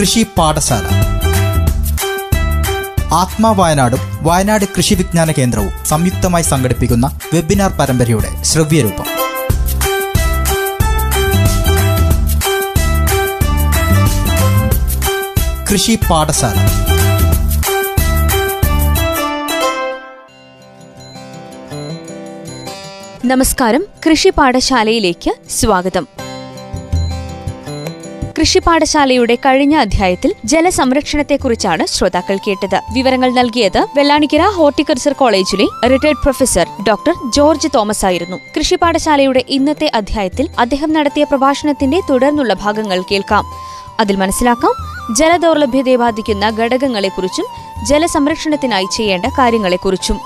കൃഷി പാഠശാല. ആത്മാ വയനാടും വയനാട് കൃഷി വിജ്ഞാന കേന്ദ്രവും സംയുക്തമായി സംഘടിപ്പിക്കുന്ന വെബിനാർ പരമ്പരയുടെ ശ്രവ്യരൂപം. കൃഷി പാഠശാല. നമസ്കാരം. കൃഷി പാഠശാലയിലേക്ക് സ്വാഗതം. കൃഷി പാഠശാലയുടെ കഴിഞ്ഞ അധ്യായത്തിൽ ജലസംരക്ഷണത്തെക്കുറിച്ചാണ് ശ്രോതാക്കൾ കേട്ടത്. വിവരങ്ങൾ നൽകിയത് വെള്ളാണിക്കര ഹോർട്ടിക്കൾച്ചർ കോളേജിലെ retired professor doctor George Thomas ആയിരുന്നു. കൃഷിപാഠശാലയുടെ ഇന്നത്തെ അധ്യായത്തിൽ അദ്ദേഹം നടത്തിയ പ്രഭാഷണത്തിന്റെ തുടർന്നുള്ള ഭാഗങ്ങൾ കേൾക്കാം. അതിൽ മനസ്സിലാക്കാം ജലദൗർലഭ്യതയെ ബാധിക്കുന്ന ഘടകങ്ങളെക്കുറിച്ചും ജലസംരക്ഷണത്തിനായി ചെയ്യേണ്ട കാര്യങ്ങളെക്കുറിച്ചും.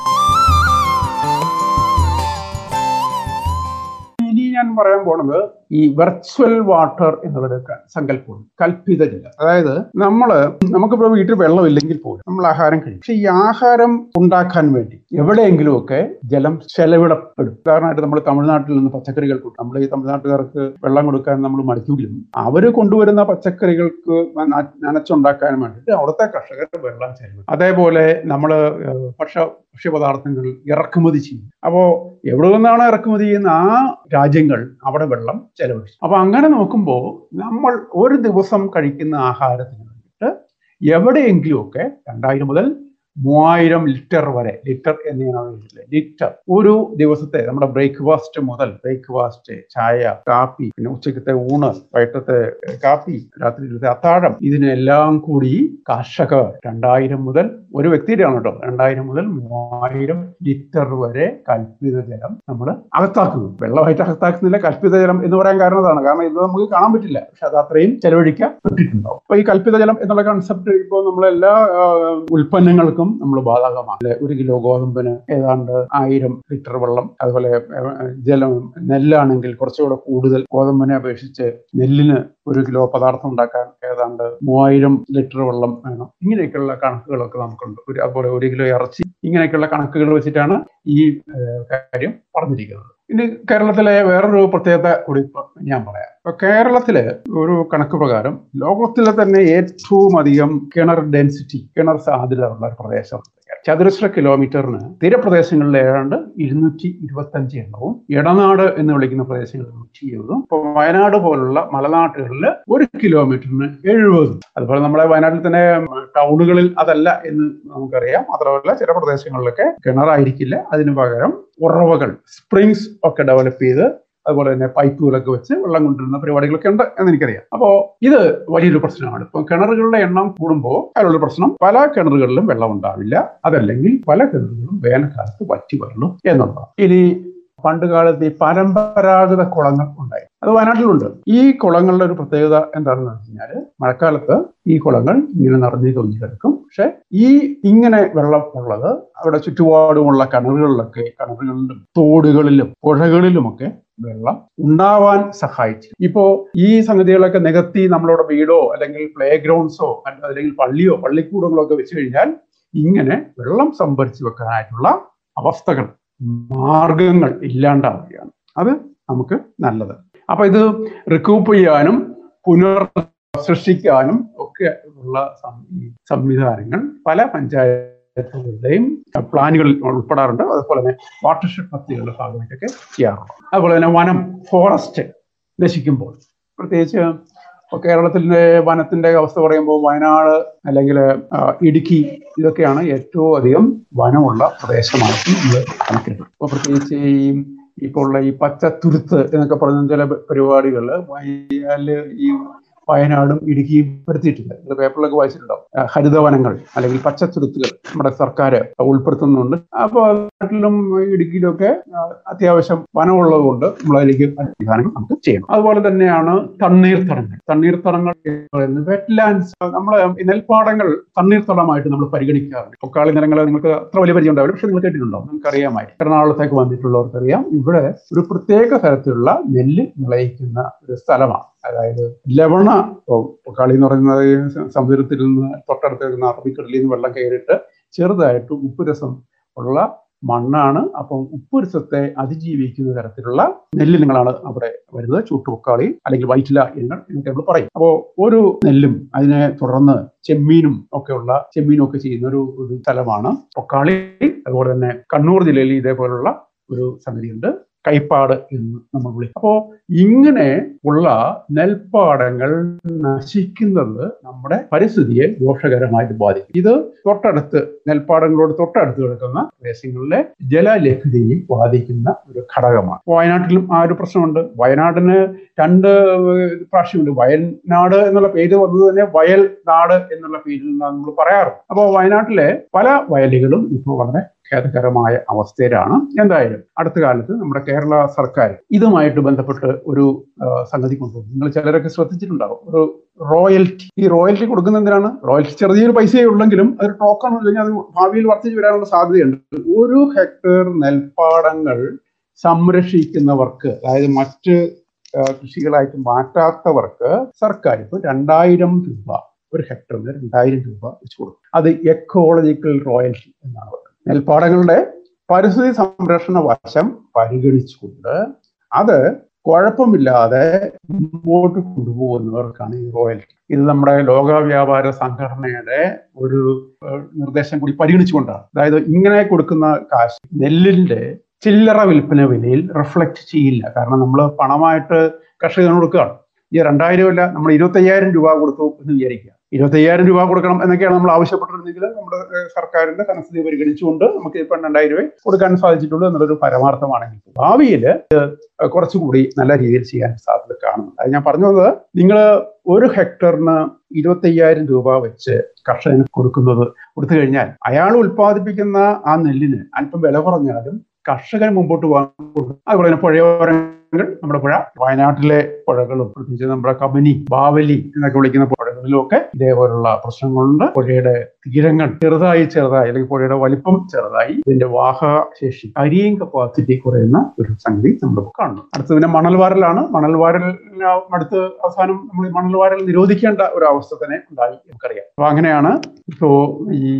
ഇനി ഞാൻ പറയാൻ പോണത് ഈ വെർച്വൽ വാട്ടർ എന്നുള്ളൊരു സങ്കല്പമാണ് കൽപ്പിത ജലം. അതായത് നമ്മൾ നമുക്കിപ്പോൾ വീട്ടിൽ വെള്ളമില്ലെങ്കിൽ പോലും നമ്മൾ ആഹാരം കഴിക്കും. പക്ഷെ ഈ ആഹാരം ഉണ്ടാക്കാൻ വേണ്ടി എവിടെയെങ്കിലും ഒക്കെ ജലം ചെലവിടപ്പെടും. ഉദാഹരണമായിട്ട് നമ്മൾ തമിഴ്നാട്ടിൽ നിന്ന് പച്ചക്കറികൾ കൊടുക്കും നമ്മൾ ഈ തമിഴ്നാട്ടുകാർക്ക് വെള്ളം കൊടുക്കാൻ നമ്മൾ മടിക്കുമെങ്കിലും അവർ കൊണ്ടുവരുന്ന പച്ചക്കറികൾക്ക് നനച്ചുണ്ടാക്കാൻ വേണ്ടിയിട്ട് അവിടുത്തെ കർഷകർ വെള്ളം ചെലവിടും. അതേപോലെ നമ്മൾ ഭക്ഷ ഭക്ഷ്യപദാർത്ഥങ്ങൾ ഇറക്കുമതി ചെയ്യും. അപ്പോൾ എവിടെ നിന്നാണ് ഇറക്കുമതി ചെയ്യുന്ന ആ രാജ്യങ്ങൾ അവിടെ വെള്ളം ചെലവഴിച്ചു. അപ്പൊ അങ്ങനെ നോക്കുമ്പോൾ നമ്മൾ ഒരു ദിവസം കഴിക്കുന്ന ആഹാരത്തിന് വേണ്ടിയിട്ട് എവിടെയെങ്കിലുമൊക്കെ രണ്ടായിരം മുതൽ മൂവായിരം ലിറ്റർ വരെ ലിറ്റർ എന്നിങ്ങനെ ലിറ്റർ. ഒരു ദിവസത്തെ നമ്മുടെ ബ്രേക്ക്ഫാസ്റ്റ് മുതൽ ബ്രേക്ക്ഫാസ്റ്റ് ചായ കാപ്പി പിന്നെ ഉച്ചക്കത്തെ ഊണ് വൈകിട്ടത്തെ കാപ്പി രാത്രി അത്താഴം ഇതിനെല്ലാം കൂടി കർഷകർ രണ്ടായിരം മുതൽ ഒരു വ്യക്തിയുടെയാണ് കേട്ടോ രണ്ടായിരം മുതൽ മൂവായിരം ലിറ്റർ വരെ കൽപ്പിത ജലം നമ്മൾ അകത്താക്കുന്നു. വെള്ളമായിട്ട് അകത്താക്കുന്നില്ല കൽപ്പിത ജലം എന്ന് പറയാൻ കാരണം അതാണ്. കാരണം ഇത് നമുക്ക് കാണാൻ പറ്റില്ല പക്ഷെ അത് അത്രയും ചെലവഴിക്കപ്പെട്ടിട്ടുണ്ടാവും അപ്പൊ ഈ കൽപ്പിത ജലം എന്നുള്ള കൺസെപ്റ്റ് ഇപ്പോൾ നമ്മളെല്ലാ ആ, ഉൽപ്പന്നങ്ങൾക്കും നമ്മൾ ബാധകമാണ് ഒരു കിലോ ഗോതമ്പിന് ഏതാണ്ട് ആയിരം ലിറ്റർ വെള്ളം അതുപോലെ ജലം നെല്ലാണെങ്കിൽ കുറച്ചുകൂടെ കൂടുതൽ ഗോതമ്പിനെ അപേക്ഷിച്ച് നെല്ലിന് ഒരു കിലോ പദാർത്ഥം ഉണ്ടാക്കാൻ ഏതാണ്ട് മൂവായിരം ലിറ്റർ വെള്ളം വേണം. ഇങ്ങനെയൊക്കെയുള്ള കണക്കുകളൊക്കെ നമുക്കുണ്ട്. ഒരു അതുപോലെ ഒരു കിലോ ഇറച്ചി ഇങ്ങനെയൊക്കെയുള്ള കണക്കുകൾ വെച്ചിട്ടാണ് ഈ കാര്യം പറഞ്ഞിരിക്കുന്നത്. ഇനി കേരളത്തിലെ വേറൊരു പ്രത്യേകത കൂടി ഞാൻ പറയാം. ഇപ്പൊ കേരളത്തിൽ ഒരു കണക്ക് പ്രകാരം ലോകത്തിലെ തന്നെ ഏറ്റവും അധികം കിണർ ഡെൻസിറ്റി കിണർ സാധ്യത ഉള്ള പ്രദേശം ചതുരശ്ര കിലോമീറ്ററിന് തീരപ്രദേശങ്ങളിൽ ഏതാണ്ട് ഇരുന്നൂറ്റി ഇരുപത്തി അഞ്ച് എണ്ണവും ഇടനാട് എന്ന് വിളിക്കുന്ന പ്രദേശങ്ങളിൽ നൂറ്റി ഇരുപതും ഇപ്പൊ വയനാട് പോലുള്ള മലനാട്ടുകളിൽ ഒരു കിലോമീറ്ററിന് എഴുപതും. അതുപോലെ നമ്മളെ വയനാട്ടിൽ തന്നെ ടൗണുകളിൽ അതല്ല എന്ന് നമുക്കറിയാം. മാത്രമല്ല ചില പ്രദേശങ്ങളിലൊക്കെ കിണറായിരിക്കില്ല. അതിനു പകരം ഉറവകൾ സ്പ്രിങ്സ് ഒക്കെ ഡെവലപ്പ് ചെയ്ത് അതുപോലെ തന്നെ പൈപ്പുകളൊക്കെ വെച്ച് വെള്ളം കൊണ്ടുവരുന്ന പരിപാടികളൊക്കെ ഉണ്ട് എന്ന് എനിക്കറിയാം അപ്പോ ഇത് വലിയൊരു പ്രശ്നമാണ്. ഇപ്പൊ കിണറുകളുടെ എണ്ണം കൂടുമ്പോൾ അതിനുള്ള പ്രശ്നം പല കിണറുകളിലും വെള്ളം ഉണ്ടാവില്ല. അതല്ലെങ്കിൽ പല കിണറുകളും വേനൽക്കാലത്ത് വറ്റി വരണം എന്നുള്ളതാണ്. ഇനി പണ്ട് കാലത്ത് ഈ പരമ്പരാഗത കുളങ്ങൾ ഉണ്ടായി. അത് വയനാട്ടിലുണ്ട്. ഈ കുളങ്ങളുടെ ഒരു പ്രത്യേകത എന്താണെന്ന് വെച്ച് കഴിഞ്ഞാൽ മഴക്കാലത്ത് ഈ കുളങ്ങൾ ഇങ്ങനെ നിറഞ്ഞു തൊങ്ങി കിടക്കും. പക്ഷെ ഈ ഇങ്ങനെ വെള്ളം ഉള്ളത് അവിടെ ചുറ്റുപാടുമുള്ള കിണറുകളിലൊക്കെ കിണറുകളിലും തോടുകളിലും പുഴകളിലുമൊക്കെ വെള്ളം ഉണ്ടാവാൻ സഹായിച്ചു. ഇപ്പോ ഈ സംഗതികളൊക്കെ നികത്തി നമ്മളോട് വീടോ അല്ലെങ്കിൽ പ്ലേ ഗ്രൗണ്ട്സോ അല്ലെങ്കിൽ പള്ളിയോ പള്ളിക്കൂടങ്ങളോ ഒക്കെ വെച്ച് കഴിഞ്ഞാൽ ഇങ്ങനെ വെള്ളം സംഭരിച്ചു വെക്കാനായിട്ടുള്ള അവസ്ഥകൾ മാർഗങ്ങൾ ഇല്ലാണ്ടാവുകയാണ്. അത് നമുക്ക് നല്ലത്. അപ്പൊ ഇത് റിക്കൂപ്പ് ചെയ്യാനും പുനർ സൃഷ്ടിക്കാനും ഒക്കെ ഉള്ള സംവിധാനങ്ങൾ പല പഞ്ചായത്തുകളുടെയും പ്ലാനുകളിൽ ഉൾപ്പെടാറുണ്ട്. അതുപോലെ തന്നെ വാട്ടർഷെഡ് പദ്ധതികളുടെ ഭാഗമായിട്ടൊക്കെ ചെയ്യാറുണ്ട്. അതുപോലെ തന്നെ വനം ഫോറസ്റ്റ് നശിക്കുമ്പോൾ. പ്രത്യേകിച്ച് കേരളത്തിന്റെ വനത്തിന്റെ അവസ്ഥ പറയുമ്പോൾ വയനാട് അല്ലെങ്കിൽ ഇടുക്കി ഇതൊക്കെയാണ് ഏറ്റവും അധികം വനമുള്ള പ്രദേശമായിട്ട് നമ്മൾ കണക്കിടുന്നത്. അപ്പൊ പ്രത്യേകിച്ച് ഈ ഇപ്പോൾ ഉള്ള ഈ പച്ച തുരുത്ത് എന്നൊക്കെ പറയുന്ന ചില പരിപാടികൾ ഈ വയനാടും ഇടുക്കിയും പെടുത്തിയിട്ടുണ്ട് നിങ്ങൾ പേപ്പറിലൊക്കെ വായിച്ചിട്ടുണ്ടാവും. ഹരിതവനങ്ങൾ അല്ലെങ്കിൽ പച്ചത്തുരുത്തുകൾ നമ്മുടെ സർക്കാർ ഉൾപ്പെടുത്തുന്നുണ്ട്. അപ്പോൾ നാട്ടിലും ഇടുക്കിയിലും ഒക്കെ അത്യാവശ്യം വനമുള്ളത് കൊണ്ട് നമ്മളതിലേക്ക് സംവിധാനങ്ങൾ നമുക്ക് ചെയ്യണം. അതുപോലെ തന്നെയാണ് തണ്ണീർത്തടങ്ങൾ. തണ്ണീർത്തടങ്ങൾ വെറ്റ്ലാൻഡ്സ് നമ്മൾ നെൽപ്പാടങ്ങൾ തണ്ണീർത്തടമായിട്ട് നമ്മൾ പരിഗണിക്കാറുണ്ട്. പൊക്കാളി നിലങ്ങളെ നിങ്ങൾക്ക് അത്ര വലിയ പരിചയം ഉണ്ടാവില്ല പക്ഷെ നിങ്ങൾ കേട്ടിട്ടുണ്ടോ നിങ്ങൾക്ക് അറിയാമായി എറണാകുളത്തേക്ക് വന്നിട്ടുള്ളവർക്കറിയാം. ഇവിടെ ഒരു പ്രത്യേക തരത്തിലുള്ള നെല്ല് വിളയിക്കുന്ന ഒരു സ്ഥലമാണ്. അതായത് ലവണ കളി എന്ന് പറയുന്നത് സമുദ്രത്തിൽ നിന്ന് തൊട്ടടുത്ത് വരുന്ന അറബിക്കടലിൽ നിന്ന് വെള്ളം കയറിയിട്ട് ചെറുതായിട്ട് ഉപ്പുരസം ഉള്ള മണ്ണാണ്. അപ്പം ഉപ്പുരസത്തെ അതിജീവിക്കുന്ന തരത്തിലുള്ള നെല്ലിനങ്ങളാണ് അവിടെ വരുന്നത്. ചൂട്ടുപൊക്കാളി അല്ലെങ്കിൽ വൈറ്റില ഇനങ്ങൾ എന്നൊക്കെ നമ്മൾ പറയും. അപ്പോൾ ഒരു നെല്ലും അതിനെ തുടർന്ന് ചെമ്മീനും ഒക്കെയുള്ള ചെമ്മീനും ഒക്കെ ചെയ്യുന്ന ഒരു ഒരു സ്ഥലമാണ് പൊക്കാളി. അതുപോലെ തന്നെ കണ്ണൂർ ജില്ലയിൽ ഇതേപോലുള്ള ഒരു സംഗതിയുണ്ട്. കൈപ്പാട് എന്ന് നമ്മൾ വിളിക്കും അപ്പോ ഇങ്ങനെ ഉള്ള നെൽപ്പാടങ്ങൾ നശിക്കുന്നത് നമ്മുടെ പരിസ്ഥിതിയെ ദോഷകരമായിട്ട് ബാധിക്കും. ഇത് തൊട്ടടുത്ത് നെൽപ്പാടങ്ങളോട് തൊട്ടടുത്ത് കിടക്കുന്ന പ്രദേശങ്ങളിലെ ജലലഭ്യതയെ ബാധിക്കുന്ന ഒരു ഘടകമാണ്. വയനാട്ടിലും ആ ഒരു പ്രശ്നമുണ്ട്. വയനാടിന് രണ്ട് പ്രാവശ്യമുണ്ട്. വയനാട് എന്നുള്ള പേര് വന്നത് തന്നെ വയൽ നാട് എന്നുള്ള പേരിൽ നമ്മൾ പറയാറ്. അപ്പോൾ വയനാട്ടിലെ പല വയലുകളും ഇപ്പോൾ വളരെ ഖേദകരമായ അവസ്ഥയിലാണ്. എന്തായാലും അടുത്ത കാലത്ത് നമ്മുടെ കേരള സർക്കാർ ഇതുമായിട്ട് ബന്ധപ്പെട്ട് ഒരു സംഗതി കൊണ്ടുവന്നു നിങ്ങൾ ചിലരൊക്കെ ശ്രദ്ധിച്ചിട്ടുണ്ടാവും. ഒരു റോയൽറ്റി. ഈ റോയൽറ്റി കൊടുക്കുന്ന എന്തിനാണ്? റോയൽറ്റി ചെറിയൊരു പൈസയേ ഉള്ളെങ്കിലും അതൊരു ടോക്കൺ അല്ലെങ്കിൽ അത് ഭാവിയിൽ വർദ്ധിച്ചു വരാനുള്ള സാധ്യതയുണ്ട്. ഒരു ഹെക്ടർ നെൽപ്പാടങ്ങൾ സംരക്ഷിക്കുന്നവർക്ക് അതായത് മറ്റ് കൃഷികളായിട്ട് മാറ്റാത്തവർക്ക് സർക്കാർ ഇപ്പോൾ രണ്ടായിരം രൂപ ഒരു ഹെക്ടറിന് രണ്ടായിരം രൂപ വെച്ച് കൊടുക്കും. അത് എക്കോളജിക്കൽ റോയൽറ്റി എന്നാണ് പറയുന്നത്. നെൽപ്പാടങ്ങളുടെ പരിസ്ഥിതി സംരക്ഷണ വശം പരിഗണിച്ചുകൊണ്ട് അത് കുഴപ്പമില്ലാതെ മുമ്പോട്ട് കൊണ്ടുപോകുന്നവർക്കാണ് ഈ റോയൽറ്റി. ഇത് നമ്മുടെ ലോക വ്യാപാര സംഘടനയുടെ ഒരു നിർദ്ദേശം കൂടി പരിഗണിച്ചുകൊണ്ടാണ്. അതായത് ഇങ്ങനെ കൊടുക്കുന്ന കാശ് നെല്ലിന്റെ ചില്ലറ വിൽപ്പന വിലയിൽ റിഫ്ലക്ട് ചെയ്യില്ല. കാരണം നമ്മൾ പണമായിട്ട് കർഷകന് കൊടുക്കുകയാണ്. ഈ രണ്ടായിരം അല്ല നമ്മൾ ഇരുപത്തയ്യായിരം രൂപ കൊടുത്തു എന്ന് വിചാരിക്കുക. ഇരുപത്തയ്യായിരം രൂപ കൊടുക്കണം എന്നൊക്കെയാണ് നമ്മൾ ആവശ്യപ്പെട്ടിരുന്നെങ്കിൽ നമ്മുടെ സർക്കാരിന്റെ ധനസ്ഥിതി പരിഗണിച്ചുകൊണ്ട് നമുക്ക് ഇപ്പം രണ്ടായിരം രൂപ കൊടുക്കാൻ സാധിച്ചിട്ടുള്ളൂ എന്നുള്ളൊരു പരമാർത്ഥമാണെങ്കിൽ ഭാവിയിൽ കുറച്ചുകൂടി നല്ല രീതിയിൽ ചെയ്യാൻ സാധ്യത കാണുന്നുണ്ട്. അത് ഞാൻ പറഞ്ഞു വന്നത് നിങ്ങൾ ഒരു ഹെക്ടറിന് ഇരുപത്തയ്യായിരം രൂപ വെച്ച് കർഷകന് കൊടുക്കുന്നത് കൊടുത്തു കഴിഞ്ഞാൽ അയാൾ ഉൽപ്പാദിപ്പിക്കുന്ന ആ നെല്ലിന് അല്പം വില കുറഞ്ഞാലും കർഷകൻ മുമ്പോട്ട് പോകാൻ അതുപോലെ തന്നെ പുഴയോരങ്ങൾ നമ്മുടെ പുഴ വയനാട്ടിലെ പുഴകളും പ്രത്യേകിച്ച് നമ്മുടെ കബനി ബാവലി എന്നൊക്കെ വിളിക്കുന്ന പുഴകളിലും ഒക്കെ ഇതേപോലുള്ള പ്രശ്നങ്ങളുണ്ട്. പുഴയുടെ തീരങ്ങൾ ചെറുതായി ചെറുതായി അല്ലെങ്കിൽ പുഴയുടെ വലിപ്പം ചെറുതായി ഇതിന്റെ വാഹശേഷി കരിയും കപ്പാസിറ്റി കുറയുന്ന ഒരു സംഗതി നമ്മൾ കാണുന്നു. അടുത്ത് പിന്നെ മണൽവാരലാണ്. മണൽവാരൽ അടുത്ത് അവസാനം നമ്മൾ മണൽവാരൽ നിരോധിക്കേണ്ട ഒരു അവസ്ഥ തന്നെ ഉണ്ടായി നമുക്കറിയാം. അപ്പൊ അങ്ങനെയാണ് ഇപ്പോ ഈ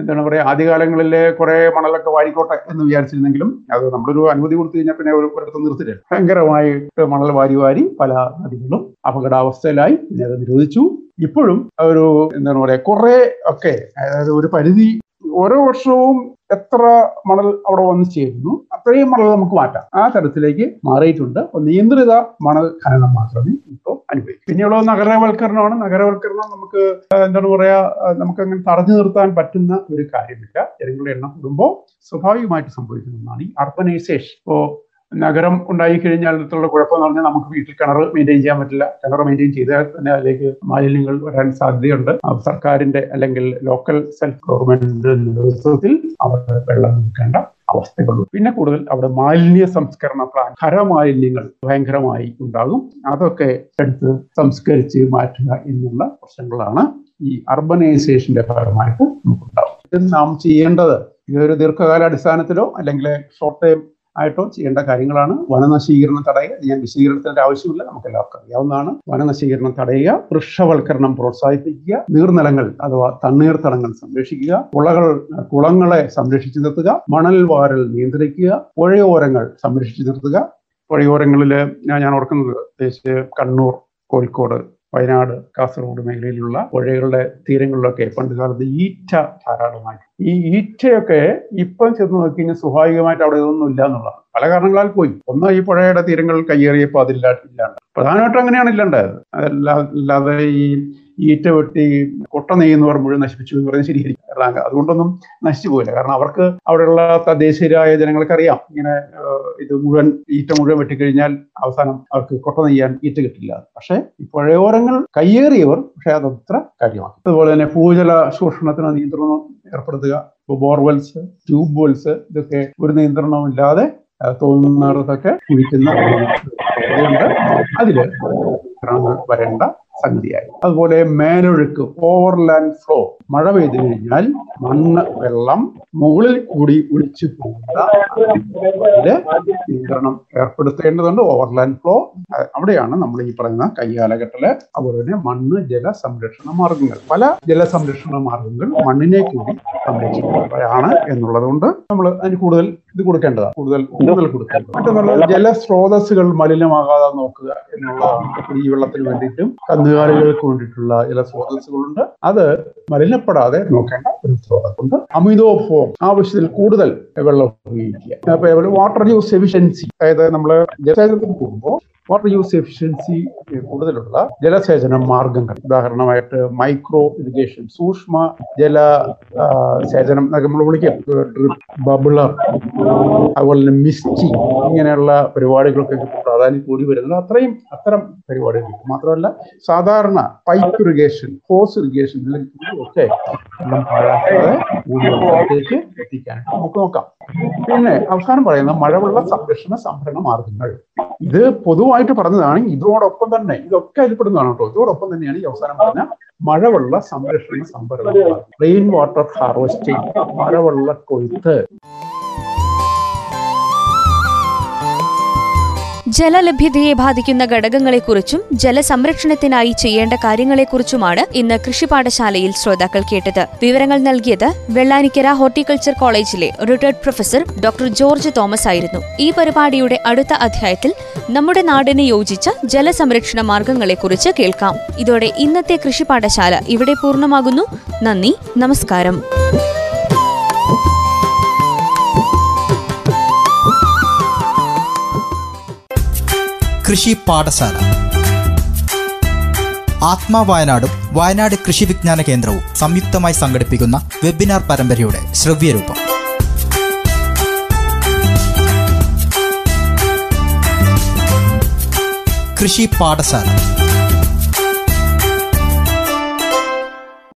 എന്താണ് പറയാ ആദ്യകാലങ്ങളിലെ കുറെ മണലൊക്കെ വാരിക്കോട്ടെ എന്ന് വിചാരിച്ചിരുന്നെങ്കിലും അത് നമ്മളൊരു അനുമതി കൊടുത്തു കഴിഞ്ഞാൽ പിന്നെ ഒരു ഒരിടത്ത് നിർത്തില്ല. ഭയങ്കരമായിട്ട് മണൽ വാരി വാരി പല നദികളും അപകടാവസ്ഥയിലായി പിന്നെ അത് നിരോധിച്ചു. ഇപ്പോഴും ഒരു എന്താണ് പറയുക കുറെ ഒക്കെ അതായത് ഒരു പരിധി ഓരോ വർഷവും എത്ര മണൽ അവിടെ വന്ന് ചേരുന്നു അത്രയും മണൽ നമുക്ക് മാറ്റാം. ആ തരത്തിലേക്ക് മാറിയിട്ടുണ്ട്. അപ്പോൾ നിയന്ത്രിത മണൽ ഖനനം മാത്രമേ ഇപ്പോൾ അനുഭവിക്കൂ. പിന്നെയുള്ള നഗരവൽക്കരണമാണ്. നഗരവൽക്കരണം നമുക്ക് എന്താണ് പറയാ നമുക്ക് അങ്ങനെ തടഞ്ഞു നിർത്താൻ പറ്റുന്ന ഒരു കാര്യമില്ല. ജനങ്ങളുടെ എണ്ണം കൂടുമ്പോൾ സ്വാഭാവികമായിട്ട് സംഭവിക്കുന്ന ഒന്നാണ് ഈ അർബനൈസേഷൻ. ഇപ്പോൾ നഗരം ഉണ്ടായി കഴിഞ്ഞാൽ അടുത്തുള്ള കുഴപ്പമെന്ന് പറഞ്ഞാൽ നമുക്ക് വീട്ടിൽ കിണർ മെയിന്റെയിൻ ചെയ്യാൻ പറ്റില്ല. കിണർ മെയിന്റെയിൻ ചെയ്താൽ തന്നെ അതിലേക്ക് മാലിന്യങ്ങൾ വരാൻ സാധ്യതയുണ്ട്. സർക്കാരിന്റെ അല്ലെങ്കിൽ ലോക്കൽ സെൽഫ് ഗവൺമെന്റിന്റെ നേതൃത്വത്തിൽ അവർ വെള്ളം നിൽക്കേണ്ട അവസ്ഥകളുണ്ട്. പിന്നെ കൂടുതൽ അവിടെ മാലിന്യ സംസ്കരണ പ്ലാൻ ഖരമാലിന്യങ്ങൾ ഭയങ്കരമായി ഉണ്ടാകും. അതൊക്കെ എടുത്ത് സംസ്കരിച്ച് മാറ്റുക എന്നുള്ള പ്രശ്നങ്ങളാണ് ഈ അർബനൈസേഷന്റെ ഭാഗമായിട്ട് ഇത് നാം ചെയ്യേണ്ടത് ഇതൊരു ദീർഘകാല അടിസ്ഥാനത്തിലോ അല്ലെങ്കിൽ ഷോർട്ട് ടൈം ആയിട്ടോ ചെയ്യേണ്ട കാര്യങ്ങളാണ്. വനനശീകരണം തടയുക. ഞാൻ വിശദീകരണത്തിന്റെ ആവശ്യമില്ല. നമുക്ക് എല്ലാവർക്കും അറിയാവുന്നതാണ്. വനനശീകരണം തടയുക വൃക്ഷവൽക്കരണം പ്രോത്സാഹിപ്പിക്കുക നീർനിലങ്ങൾ അഥവാ തണ്ണീർത്തടങ്ങൾ സംരക്ഷിക്കുക കുളകൾ കുളങ്ങളെ സംരക്ഷിച്ചു നിർത്തുക മണൽ വാരൽ നിയന്ത്രിക്കുക പുഴയോരങ്ങൾ സംരക്ഷിച്ചു നിർത്തുക. പുഴയോരങ്ങളിൽ ഞാൻ ഓർക്കുന്നത് പ്രത്യേകിച്ച് കണ്ണൂർ കോഴിക്കോട് വയനാട് കാസർഗോഡ് മേഖലയിലുള്ള പുഴകളുടെ തീരങ്ങളിലൊക്കെ പണ്ട് കാലത്ത് ഈറ്റ ധാരാളമായി. ഈ ഈറ്റയൊക്കെ ഇപ്പം ചെന്ന് നോക്കി കഴിഞ്ഞാൽ സ്വാഭാവികമായിട്ട് അവിടെ ഇതൊന്നും ഇല്ല എന്നുള്ളതാണ്. പല കാരണങ്ങളാൽ പോയി. ഒന്ന് ഈ പുഴയുടെ തീരങ്ങൾ കയ്യേറിയപ്പോൾ അതില്ല ഇല്ലാണ്ട്. പ്രധാനമായിട്ടും അങ്ങനെയാണ് ഇല്ലാണ്ടായത്. അല്ലാതെ ഈ ഈറ്റ വെട്ടി കൊട്ട നെയ്യുന്നവർ മുഴുവൻ നശിപ്പിച്ചു എന്ന് പറയുന്നത് ശരിയായിരിക്കും. കാരണം അതുകൊണ്ടൊന്നും നശിച്ചു പോയില്ല കാരണം അവർക്ക് അവിടെയുള്ള തദ്ദേശീയരായ ജനങ്ങൾക്കറിയാം. ഇങ്ങനെ ഇത് മുഴുവൻ ഈറ്റ മുഴുവൻ വെട്ടിക്കഴിഞ്ഞാൽ അവസാനം അവർക്ക് കൊട്ട നെയ്യാൻ ഈറ്റ കിട്ടില്ല. പക്ഷേ പുഴയോരങ്ങൾ കയ്യേറിയവർ പക്ഷേ അതത്ര കാര്യമാണ് അതുപോലെ തന്നെ ഭൂജല ശോഷണത്തിന് നിയന്ത്രണം ഏർപ്പെടുത്തുക. ബോർവെൽസ് ട്യൂബ് വെൽസ് ഇതൊക്കെ ഒരു നിയന്ത്രണവും ഇല്ലാതെ തോന്നുന്നിടത്തൊക്കെ കുഴിക്കുന്ന അതിൽ വരേണ്ട സംഗതിയായി അതുപോലെ മേലൊഴുക്ക് ഓവർലാൻഡ് ഫ്ലോ മഴ പെയ്തു കഴിഞ്ഞാൽ മണ്ണ് വെള്ളം മുകളിൽ കൂടി ഒളിച്ചു പോകുന്ന ഏർപ്പെടുത്തേണ്ടതുണ്ട്. ഓവർലാൻഡ് ഫ്ലോ അവിടെയാണ് നമ്മൾ ഈ പറയുന്ന കയ്യാലകെട്ടൽ അതുപോലെ തന്നെ മണ്ണ് ജല സംരക്ഷണ മാർഗങ്ങൾ. പല ജല സംരക്ഷണ മാർഗങ്ങൾ മണ്ണിനെ കൂടി സംരക്ഷിക്കുന്നവയാണ് എന്നുള്ളത് കൊണ്ട് നമ്മൾ അതിന് കൂടുതൽ ഇത് കൊടുക്കേണ്ടതാണ്. കൂടുതൽ കൂടുതൽ കൊടുക്കേണ്ടത് മറ്റൊന്നുള്ള ജലസ്രോതസ്സുകൾ മലിനമാകാതെ നോക്കുക എന്നുള്ളതാണ്. കുടിവെള്ളത്തിന് വേണ്ടിയിട്ടും കന്നുകാലികൾക്ക് വേണ്ടിയിട്ടുള്ള ചില സ്രോതസ്സുകളുണ്ട്. അത് മലിനപ്പെടാതെ നോക്കേണ്ട ഒരു സ്രോതസ്സുണ്ട്. അമിതോഭോഗം ആവശ്യത്തിൽ കൂടുതൽ വെള്ളം ഉപയോഗിക്കുക. വാട്ടർ യൂസ് എഫിഷ്യൻസി അതായത് നമ്മൾ ജലസേചനത്തിന് പോകുമ്പോൾ വാട്ടർ യൂസ് എഫിഷ്യൻസി കൂടുതലുള്ള ജലസേചന മാർഗങ്ങൾ. ഉദാഹരണമായിട്ട് മൈക്രോ ഇറിഗേഷൻ സൂക്ഷ്മ ജല സേചനം എന്നൊക്കെ നമ്മൾ വിളിക്കാം. ഡ്രിപ്പ് ബബിളർ അതുപോലെ തന്നെ മിസ്റ്റി ഇങ്ങനെയുള്ള പരിപാടികൾക്കൊക്കെ പ്രാധാന്യം കൂടി വരുന്നത്. അത്രയും അത്തരം പരിപാടികൾ. മാത്രമല്ല സാധാരണ പൈപ്പ് ഇറിഗേഷൻ ഹോസ് ഇറിഗേഷൻ ഒക്കെ വെള്ളം പാഴാക്കാതെ ഭൂമിയിലേക്ക് എത്തിക്കാൻ നമുക്ക് നോക്കാം. പിന്നെ അവസാനം പറയുന്ന മഴവെള്ള സംരക്ഷണ സംഭരണ മാർഗങ്ങൾ. ഇത് പൊതുവായിട്ട് പറഞ്ഞതാണ്. ഇതോടൊപ്പം തന്നെ ഇതൊക്കെ അതിൽപ്പെടുന്നതാണ് കേട്ടോ. ഇതോടൊപ്പം തന്നെയാണ് ഈ അവസാനം പറഞ്ഞ മഴവെള്ള സംരക്ഷണ സംഭരണം. റെയിൻ വാട്ടർ ഹാർവെസ്റ്റിംഗ് മഴവെള്ള കൊയ്ത്ത്. ജലലഭ്യതയെ ബാധിക്കുന്ന ഘടകങ്ങളെക്കുറിച്ചും ജലസംരക്ഷണത്തിനായി ചെയ്യേണ്ട കാര്യങ്ങളെക്കുറിച്ചുമാണ് ഇന്ന് കൃഷിപാഠശാലയിൽ ശ്രോതാക്കൾ കേട്ടത്. വിവരങ്ങൾ നൽകിയത് വെള്ളാനിക്കര ഹോർട്ടിക്കൾച്ചർ കോളേജിലെ retired professor doctor George Thomas ആയിരുന്നു. ഈ പരിപാടിയുടെ അടുത്ത അധ്യായത്തിൽ നമ്മുടെ നാടിന് യോജിച്ച ജലസംരക്ഷണ മാർഗങ്ങളെക്കുറിച്ച് കേൾക്കാം. ഇതോടെ ഇന്നത്തെ കൃഷിപാഠശാല ഇവിടെ പൂർണമാകുന്നു. നന്ദി നമസ്കാരം. കൃഷി പാഠശാല. ആത്മാ വയനാടും വയനാട് കൃഷി വിജ്ഞാന കേന്ദ്രവും സംയുക്തമായി സംഘടിപ്പിക്കുന്ന വെബിനാർ പരമ്പരയുടെ ശ്രവ്യരൂപം. കൃഷി പാഠശാല.